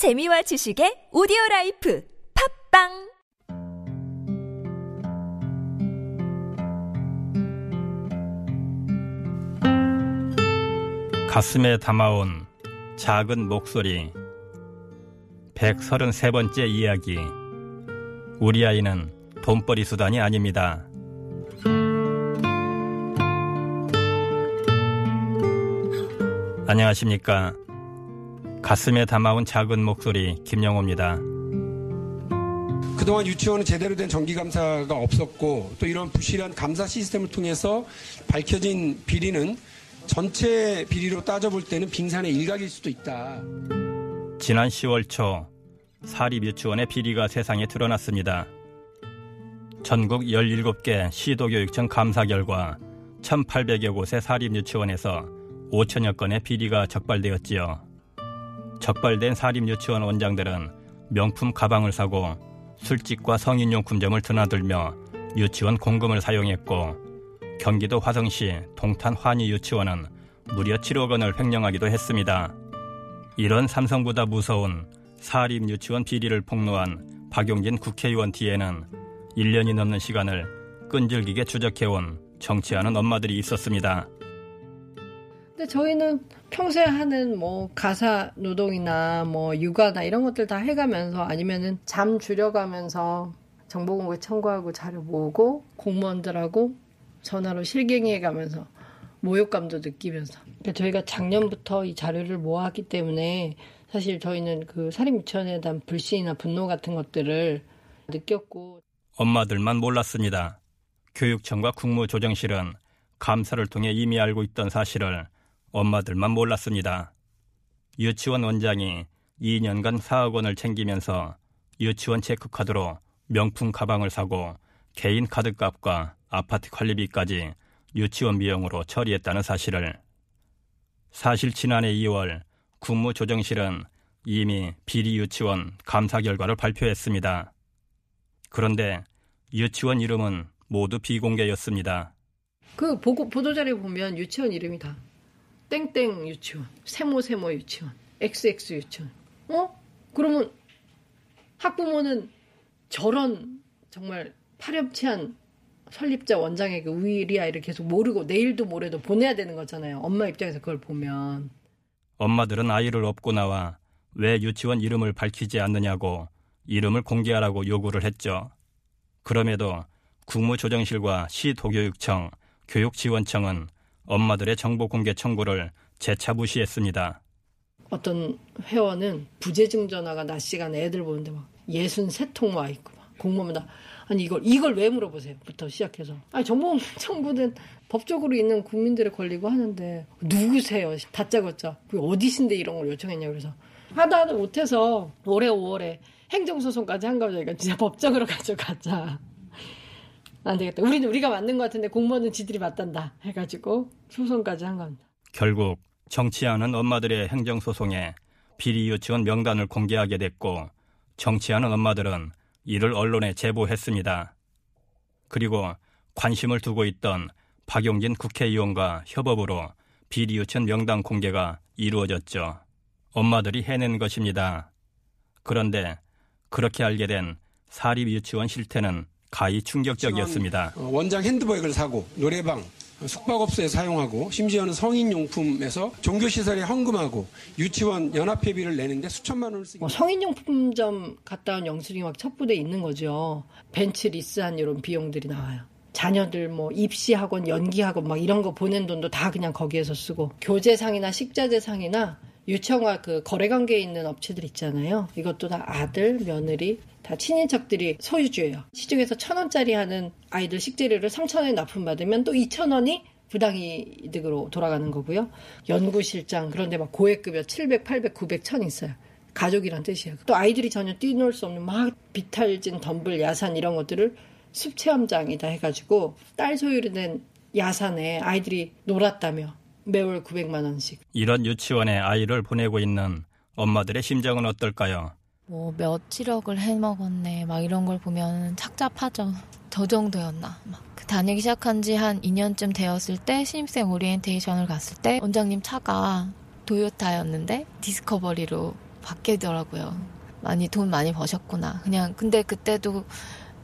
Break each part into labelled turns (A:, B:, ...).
A: 재미와 지식의 오디오 라이프 팟빵
B: 가슴에 담아온 작은 목소리 133번째 이야기 우리 아이는 돈벌이 수단이 아닙니다. 안녕하십니까. 가슴에 담아온 작은 목소리 김영호입니다.
C: 그동안 유치원은 제대로 된 정기감사가 없었고 또 이런 부실한 감사 시스템을 통해서 밝혀진 비리는 전체 비리로 따져볼 때는 빙산의 일각일 수도 있다.
B: 지난 10월 초 사립유치원의 비리가 세상에 드러났습니다. 전국 17개 시도교육청 감사 결과 1,800여 곳의 사립유치원에서 5천여 건의 비리가 적발되었지요. 적발된 사립유치원 원장들은 명품 가방을 사고 술집과 성인용품점을 드나들며 유치원 공금을 사용했고 경기도 화성시 동탄 환희 유치원은 무려 7억 원을 횡령하기도 했습니다. 이런 삼성보다 무서운 사립 유치원 비리를 폭로한 박용진 국회의원 뒤에는 1년이 넘는 시간을 끈질기게 추적해온 정치하는 엄마들이 있었습니다.
D: 근데 저희는 평소에 하는 뭐 가사 노동이나 뭐 육아나 이런 것들 다 해가면서 아니면은 잠 줄여가면서 정보공개 청구하고 자료 모으고 공무원들하고 전화로 실갱이해가면서 모욕감도 느끼면서 그러니까 저희가 작년부터 이 자료를 모았기 때문에 사실 저희는 그 사립유치원에 대한 불신이나 분노 같은 것들을 느꼈고
B: 엄마들만 몰랐습니다. 교육청과 국무조정실은 감사를 통해 이미 알고 있던 사실을 엄마들만 몰랐습니다. 유치원 원장이 2년간 4억 원을 챙기면서 유치원 체크카드로 명품 가방을 사고 개인 카드값과 아파트 관리비까지 유치원 비용으로 처리했다는 사실을 사실 지난해 2월 국무조정실은 이미 비리 유치원 감사 결과를 발표했습니다. 그런데 유치원 이름은 모두 비공개였습니다.
D: 그 보고 보도자료 보면 유치원 이름이 다 땡땡 유치원, 세모 세모 유치원, XX 유치원. 어? 그러면 학부모는 저런 정말 파렴치한 설립자 원장에게 우리 아이를 계속 모르고 내일도 모레도 보내야 되는 거잖아요. 엄마 입장에서 그걸 보면.
B: 엄마들은 아이를 업고 나와 왜 유치원 이름을 밝히지 않느냐고 이름을 공개하라고 요구를 했죠. 그럼에도 국무조정실과 시도교육청, 교육지원청은 엄마들의 정보 공개 청구를 재차 무시했습니다.
D: 어떤 회원은 부재중 전화가 낮 시간에 애들 보는데 막 예순 세 통 와 있고 막 공무원 다 아니 이걸 이걸 왜 물어보세요?부터 시작해서 아니 정보 청구는 법적으로 있는 국민들의 권리고 하는데 누구세요? 다짜고짜 어디신데 이런 걸 요청했냐 그래서 하다 하다 못해서 올해 5월에 행정소송까지 한 거죠. 이건 진짜 법적으로 가져가자. 안 되겠다. 우리는 우리가 맞는 것 같은데 공무원은 지들이 맞단다. 해가지고 소송까지 한 겁니다.
B: 결국 정치하는 엄마들의 행정소송에 비리 유치원 명단을 공개하게 됐고 정치하는 엄마들은 이를 언론에 제보했습니다. 그리고 관심을 두고 있던 박용진 국회의원과 협업으로 비리 유치원 명단 공개가 이루어졌죠. 엄마들이 해낸 것입니다. 그런데 그렇게 알게 된 사립 유치원 실태는 가히 충격적이었습니다.
C: 어, 원장 핸드백을 사고 노래방, 숙박업소에 사용하고 심지어는 성인용품에서 종교시설에 헌금하고 유치원 연합회비를 내는데 수천만 원을 쓰기.
D: 뭐 성인용품점 갔다 온 영수증이 막 첩부돼 있는 거죠. 벤츠 리스한 이런 비용들이 나와요. 자녀들 뭐 입시학원, 연기학원 막 이런 거 보낸 돈도 다 그냥 거기에서 쓰고 교재상이나 식자재상이나 유치원과 그 거래 관계에 있는 업체들 있잖아요. 이것도 다 아들, 며느리, 다 친인척들이 소유주예요. 시중에서 천 원짜리 하는 아이들 식재료를 3천 원에 납품받으면 또 2천 원이 부당이득으로 돌아가는 거고요. 연구실장 그런데 막 고액급여 700, 800, 900, 1000 있어요. 가족이란 뜻이에요. 또 아이들이 전혀 뛰놀 수 없는 막 비탈진, 덤블, 야산 이런 것들을 숲체험장이다 해가지고 딸 소유로 된 야산에 아이들이 놀았다며 매월 900만 원씩.
B: 이런 유치원에 아이를 보내고 있는 엄마들의 심정은 어떨까요?
E: 뭐 몇칠억을 해먹었네 막 이런 걸 보면 착잡하죠. 저 정도였나 막. 그 다니기 시작한 지 한 2년쯤 되었을 때 신입생 오리엔테이션을 갔을 때 원장님 차가 도요타였는데 디스커버리로 바뀌더라고요. 많이 돈 많이 버셨구나. 그냥 근데 그때도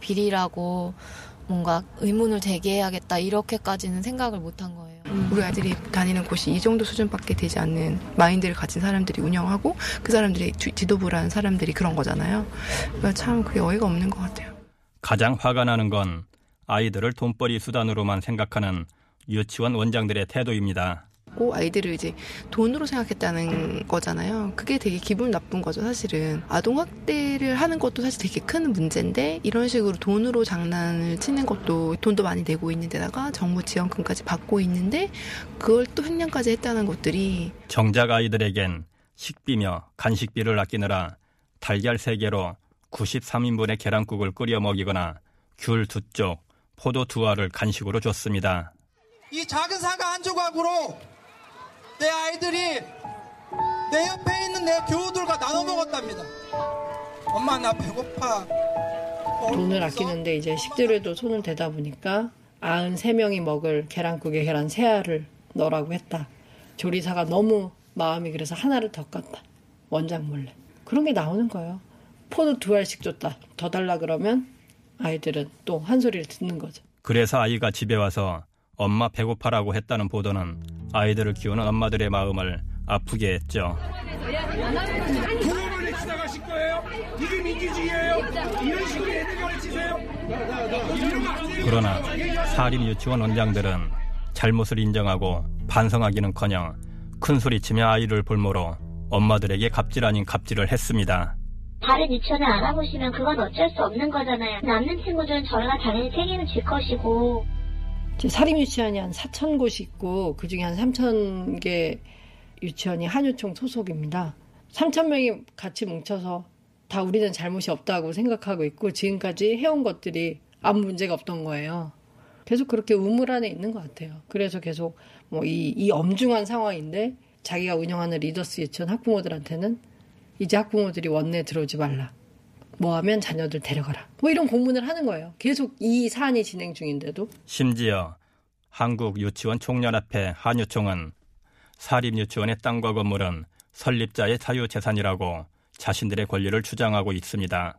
E: 비리라고 뭔가 의문을 제기해야겠다 이렇게까지는 생각을 못 한 거예요.
F: 우리 아들이 다니는 곳이 이 정도 수준밖에 되지 않는 마인드를 가진 사람들이 운영하고 그 사람들이 주- 지도부라는 사람들이 그런 거잖아요. 그러니까 참 그게 어이가 없는 것 같아요.
B: 가장 화가 나는 건 아이들을 돈벌이 수단으로만 생각하는 유치원 원장들의 태도입니다.
F: 고 아이들을 이제 돈으로 생각했다는 거잖아요. 그게 되게 기분 나쁜 거죠, 사실은. 아동 학대를 하는 것도 사실 되게 큰 문제인데 이런 식으로 돈으로 장난을 치는 것도 돈도 많이 내고 있는 데다가 정부 지원금까지 받고 있는데 그걸 또 횡령까지 했다는 것들이
B: 정작 아이들에겐 식비며 간식비를 아끼느라 달걀 3개로 93인분의 계란국을 끓여 먹이거나 귤두 쪽, 포도 두 알을 간식으로 줬습니다.
G: 이 작은 사과 한 조각으로 내 아이들이 내 옆에 있는 내 교우들과 나눠 먹었답니다. 엄마 나 배고파. 어,
D: 돈을? 아끼는데 이제 식재료에도 손을 대다 보니까 93명이 먹을 계란국에 계란 세 알을 넣으라고 했다. 조리사가 너무 마음이 그래서 하나를 더 깠다. 원장 몰래. 그런 게 나오는 거예요. 포도 두 알씩 줬다. 더 달라 그러면 아이들은 또 한 소리를 듣는 거죠.
B: 그래서 아이가 집에 와서 엄마 배고파라고 했다는 보도는 아이들을 키우는 엄마들의 마음을 아프게 했죠.
C: 그거만에 지나가실 거예요? 이게 민주주의예요? 이런 식으로 애들 안 돼요.
B: 그러나 사립 유치원 원장들은 잘못을 인정하고 반성하기는커녕 큰 소리치며 아이를 볼모로 엄마들에게 갑질 아닌 갑질을 했습니다.
H: 다른 유치원을 알아보시면 그건 어쩔 수 없는 거잖아요. 남는 친구들은 저희가 당연히 책임을 질 것이고
D: 사립 유치원이 한 4천 곳이 있고 그 중에 한 3천 개 유치원이 한유총 소속입니다. 3천 명이 같이 뭉쳐서 다 우리는 잘못이 없다고 생각하고 있고 지금까지 해온 것들이 아무 문제가 없던 거예요. 계속 그렇게 우물 안에 있는 것 같아요. 그래서 계속 뭐 이 이 엄중한 상황인데 자기가 운영하는 리더스 유치원 학부모들한테는 이제 학부모들이 원내 들어오지 말라. 뭐 하면 자녀들 데려가라. 뭐 이런 공문을 하는 거예요. 계속 이 사안이 진행 중인데도
B: 심지어 한국 유치원 총연합회 한유총은 사립 유치원의 땅과 건물은 설립자의 사유재산이라고 자신들의 권리를 주장하고 있습니다.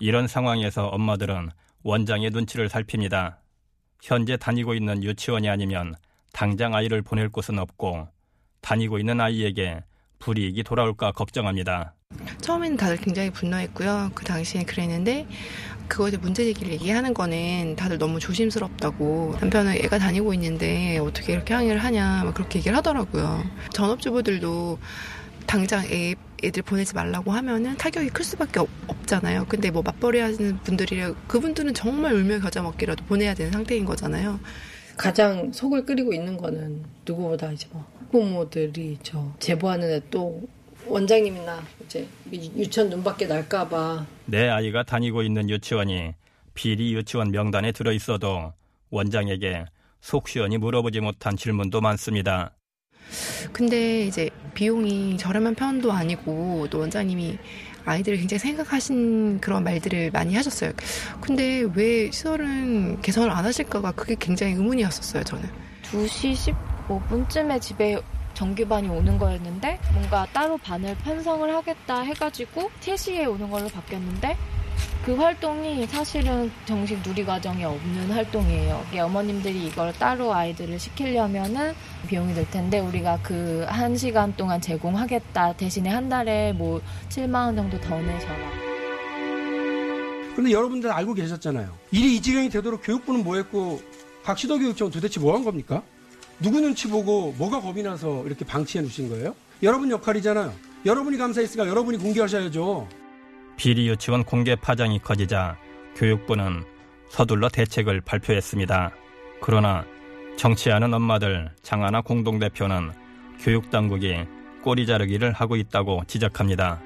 B: 이런 상황에서 엄마들은 원장의 눈치를 살핍니다. 현재 다니고 있는 유치원이 아니면 당장 아이를 보낼 곳은 없고 다니고 있는 아이에게 불이익이 돌아올까 걱정합니다.
F: 처음에는 다들 굉장히 분노했고요. 그 당시에 그랬는데 그거에 대해 문제 제기를 얘기하는 거는 다들 너무 조심스럽다고 남편은 애가 다니고 있는데 어떻게 이렇게 항의를 하냐 막 그렇게 얘기를 하더라고요. 전업주부들도 당장 애, 애들 보내지 말라고 하면은 타격이 클 수밖에 없, 없잖아요. 근데 뭐 맞벌이 하시는 분들이 그분들은 정말 울며 겨자 먹기라도 보내야 되는 상태인 거잖아요.
D: 가장 속을 끓이고 있는 거는 누구보다 이제 뭐 학부모들이 저 제보하는 애또 원장님이나 이제 유치원 눈밖에 날까봐
B: 내 아이가 다니고 있는 유치원이 비리 유치원 명단에 들어 있어도 원장에게 속 시원히 물어보지 못한 질문도 많습니다.
F: 근데 이제 비용이 저렴한 편도 아니고 또 원장님이 아이들을 굉장히 생각하신 그런 말들을 많이 하셨어요. 근데 왜 시설은 개선을 안 하실까가 그게 굉장히 의문이었었어요, 저는.
E: 2시 15분쯤에 집에 정규반이 오는 거였는데 뭔가 따로 반을 편성을 하겠다 해가지고 3시에 오는 걸로 바뀌었는데 그 활동이 사실은 정식 누리 과정이 없는 활동이에요. 어머님들이 이걸 따로 아이들을 시키려면은 비용이 들 텐데 우리가 그 한 시간 동안 제공하겠다 대신에 한 달에 뭐 7만 원 정도 더 내셔라.
C: 그런데 여러분들 알고 계셨잖아요. 일이 이 지경이 되도록 교육부는 뭐 했고 박시도 교육청은 도대체 뭐 한 겁니까? 누구 눈치 보고 뭐가 겁이 나서 이렇게 방치해 놓으신 거예요? 여러분 역할이잖아요. 여러분이 감사했으니까 여러분이 공개하셔야죠.
B: 비리 유치원 공개 파장이 커지자 교육부는 서둘러 대책을 발표했습니다. 그러나 정치하는 엄마들 장하나 공동대표는 교육당국이 꼬리 자르기를 하고 있다고 지적합니다.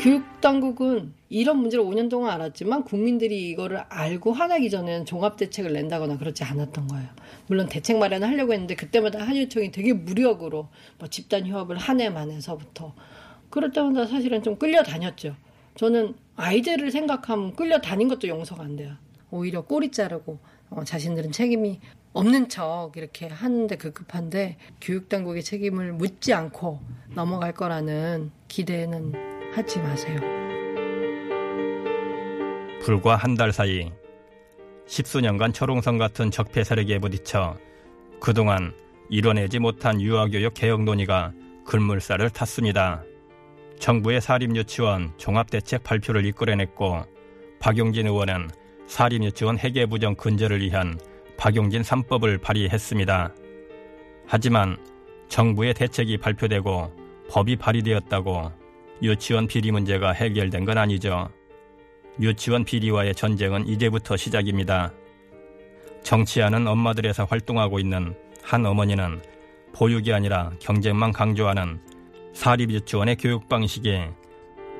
D: 교육당국은 이런 문제를 5년 동안 알았지만 국민들이 이거를 알고 화나기 전에는 종합대책을 낸다거나 그렇지 않았던 거예요. 물론 대책 마련을 하려고 했는데 그때마다 한유총이 되게 무력으로 뭐 집단 휴업을 한 해 만에서부터 그럴 때마다 사실은 좀 끌려다녔죠. 저는 아이들을 생각하면 끌려다닌 것도 용서가 안 돼요. 오히려 꼬리 자르고 어, 자신들은 책임이 없는 척 이렇게 하는데 급급한데 교육당국의 책임을 묻지 않고 넘어갈 거라는 기대는 하지 마세요.
B: 불과 한 달 사이 십수년간 초롱성 같은 적폐 세력에 부딪혀 그동안 이뤄내지 못한 유아교육 개혁 논의가 글물살을 탔습니다. 정부의 사립유치원 종합대책 발표를 이끌어냈고 박용진 의원은 사립유치원 해계부정 근절을 위한 박용진 3법을 발의했습니다. 하지만 정부의 대책이 발표되고 법이 발의되었다고 유치원 비리 문제가 해결된 건 아니죠. 유치원 비리와의 전쟁은 이제부터 시작입니다. 정치하는 엄마들에서 활동하고 있는 한 어머니는 보육이 아니라 경쟁만 강조하는 사립유치원의 교육 방식에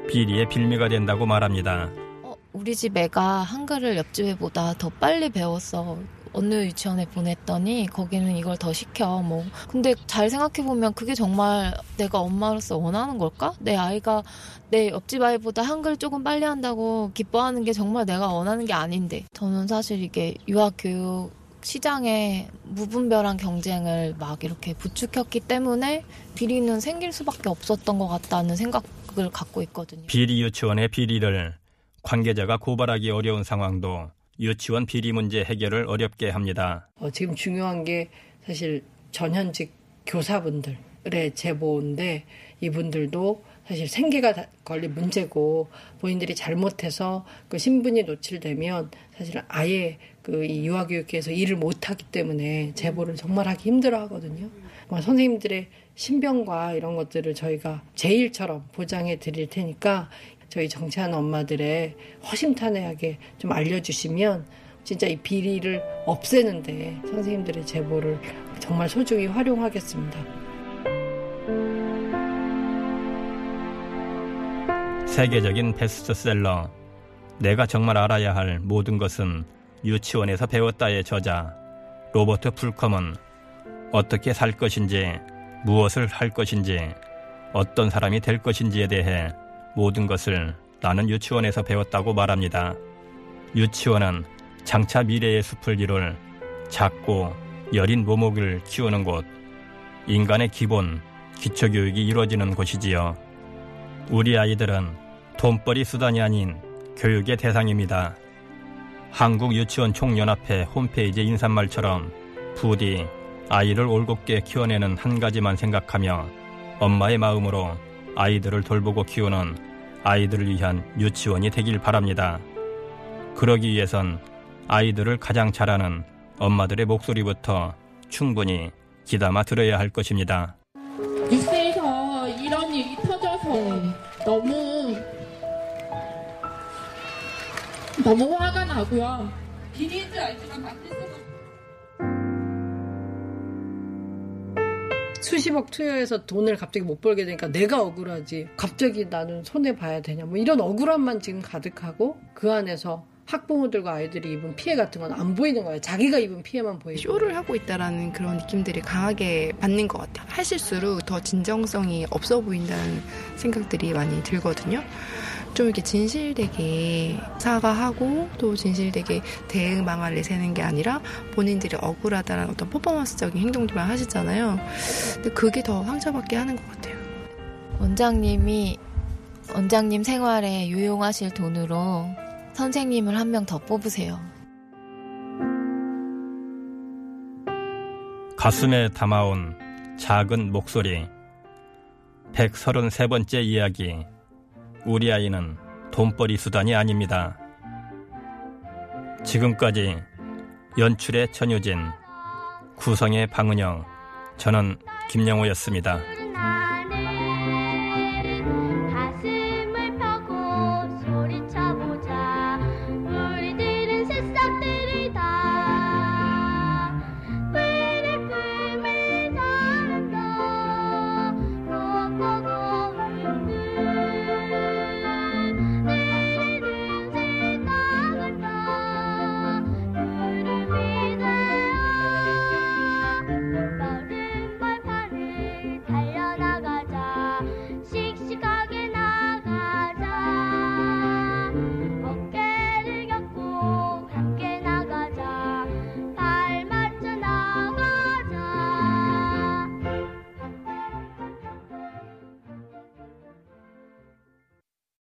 B: 비리의 빌미가 된다고 말합니다.
E: 어, 우리 집 애가 한글을 옆집 애보다 더 빨리 배웠어. 어느 유치원에 보냈더니 거기는 이걸 더 시켜. 뭐 근데 잘 생각해 보면 그게 정말 내가 엄마로서 원하는 걸까? 내 아이가 내 옆집 아이보다 한글 조금 빨리 한다고 기뻐하는 게 정말 내가 원하는 게 아닌데. 저는 사실 이게 유아 교육 시장에 무분별한 경쟁을 막 이렇게 부추겼기 때문에 비리는 생길 수밖에 없었던 것 같다는 생각을 갖고 있거든요.
B: 비리 유치원의 비리를 관계자가 고발하기 어려운 상황도 유치원 비리 문제 해결을 어렵게 합니다.
D: 어, 지금 중요한 게 사실 전현직 교사분들의 제보인데 이분들도 사실 생계가 걸린 문제고 본인들이 잘못해서 그 신분이 노출되면 사실 아예 그 유아교육계에서 일을 못하기 때문에 제보를 정말 하기 힘들어 하거든요. 선생님들의 신병과 이런 것들을 저희가 제일처럼 보장해 드릴 테니까 저희 정치하는 엄마들의 허심탄회하게 좀 알려주시면 진짜 이 비리를 없애는데 선생님들의 제보를 정말 소중히 활용하겠습니다.
B: 세계적인 베스트셀러 내가 정말 알아야 할 모든 것은 유치원에서 배웠다의 저자 로버트 풀컴은 어떻게 살 것인지 무엇을 할 것인지 어떤 사람이 될 것인지에 대해 모든 것을 나는 유치원에서 배웠다고 말합니다. 유치원은 장차 미래의 숲을 이룰 작고 여린 모목을 키우는 곳, 인간의 기본, 기초교육이 이루어지는 곳이지요. 우리 아이들은 돈벌이 수단이 아닌 교육의 대상입니다. 한국유치원 총연합회 홈페이지 인사말처럼 부디 아이를 올곧게 키워내는 한 가지만 생각하며 엄마의 마음으로 아이들을 돌보고 키우는 아이들을 위한 유치원이 되길 바랍니다. 그러기 위해선 아이들을 가장 잘하는 엄마들의 목소리부터 충분히 귀담아 들어야 할 것입니다.
I: 뉴스에서 이런 일이 터져서 너무 너무 화가 나고요. 비리인 줄 알지만 맡을 수
D: 수십억 투여해서 돈을 갑자기 못 벌게 되니까 내가 억울하지. 갑자기 나는 손해 봐야 되냐. 뭐 이런 억울함만 지금 가득하고 그 안에서 학부모들과 아이들이 입은 피해 같은 건 안 보이는 거예요. 자기가 입은 피해만 보이고.
F: 쇼를 하고 있다라는 그런 느낌들이 강하게 받는 것 같아요. 하실수록 더 진정성이 없어 보인다는 생각들이 많이 들거든요. 좀 이렇게 진실되게 사과하고 또 진실되게 대응방안을 내세는 게 아니라 본인들이 억울하다는 어떤 퍼포먼스적인 행동들만 하시잖아요. 근데 그게 더 상처받게 하는 것 같아요.
E: 원장님이 원장님 생활에 유용하실 돈으로 선생님을 한 명 더 뽑으세요.
B: 가슴에 담아온 작은 목소리. 133번째 이야기. 우리 아이는 돈벌이 수단이 아닙니다. 지금까지 연출의 천유진, 구성의 방은영, 저는 김영호였습니다.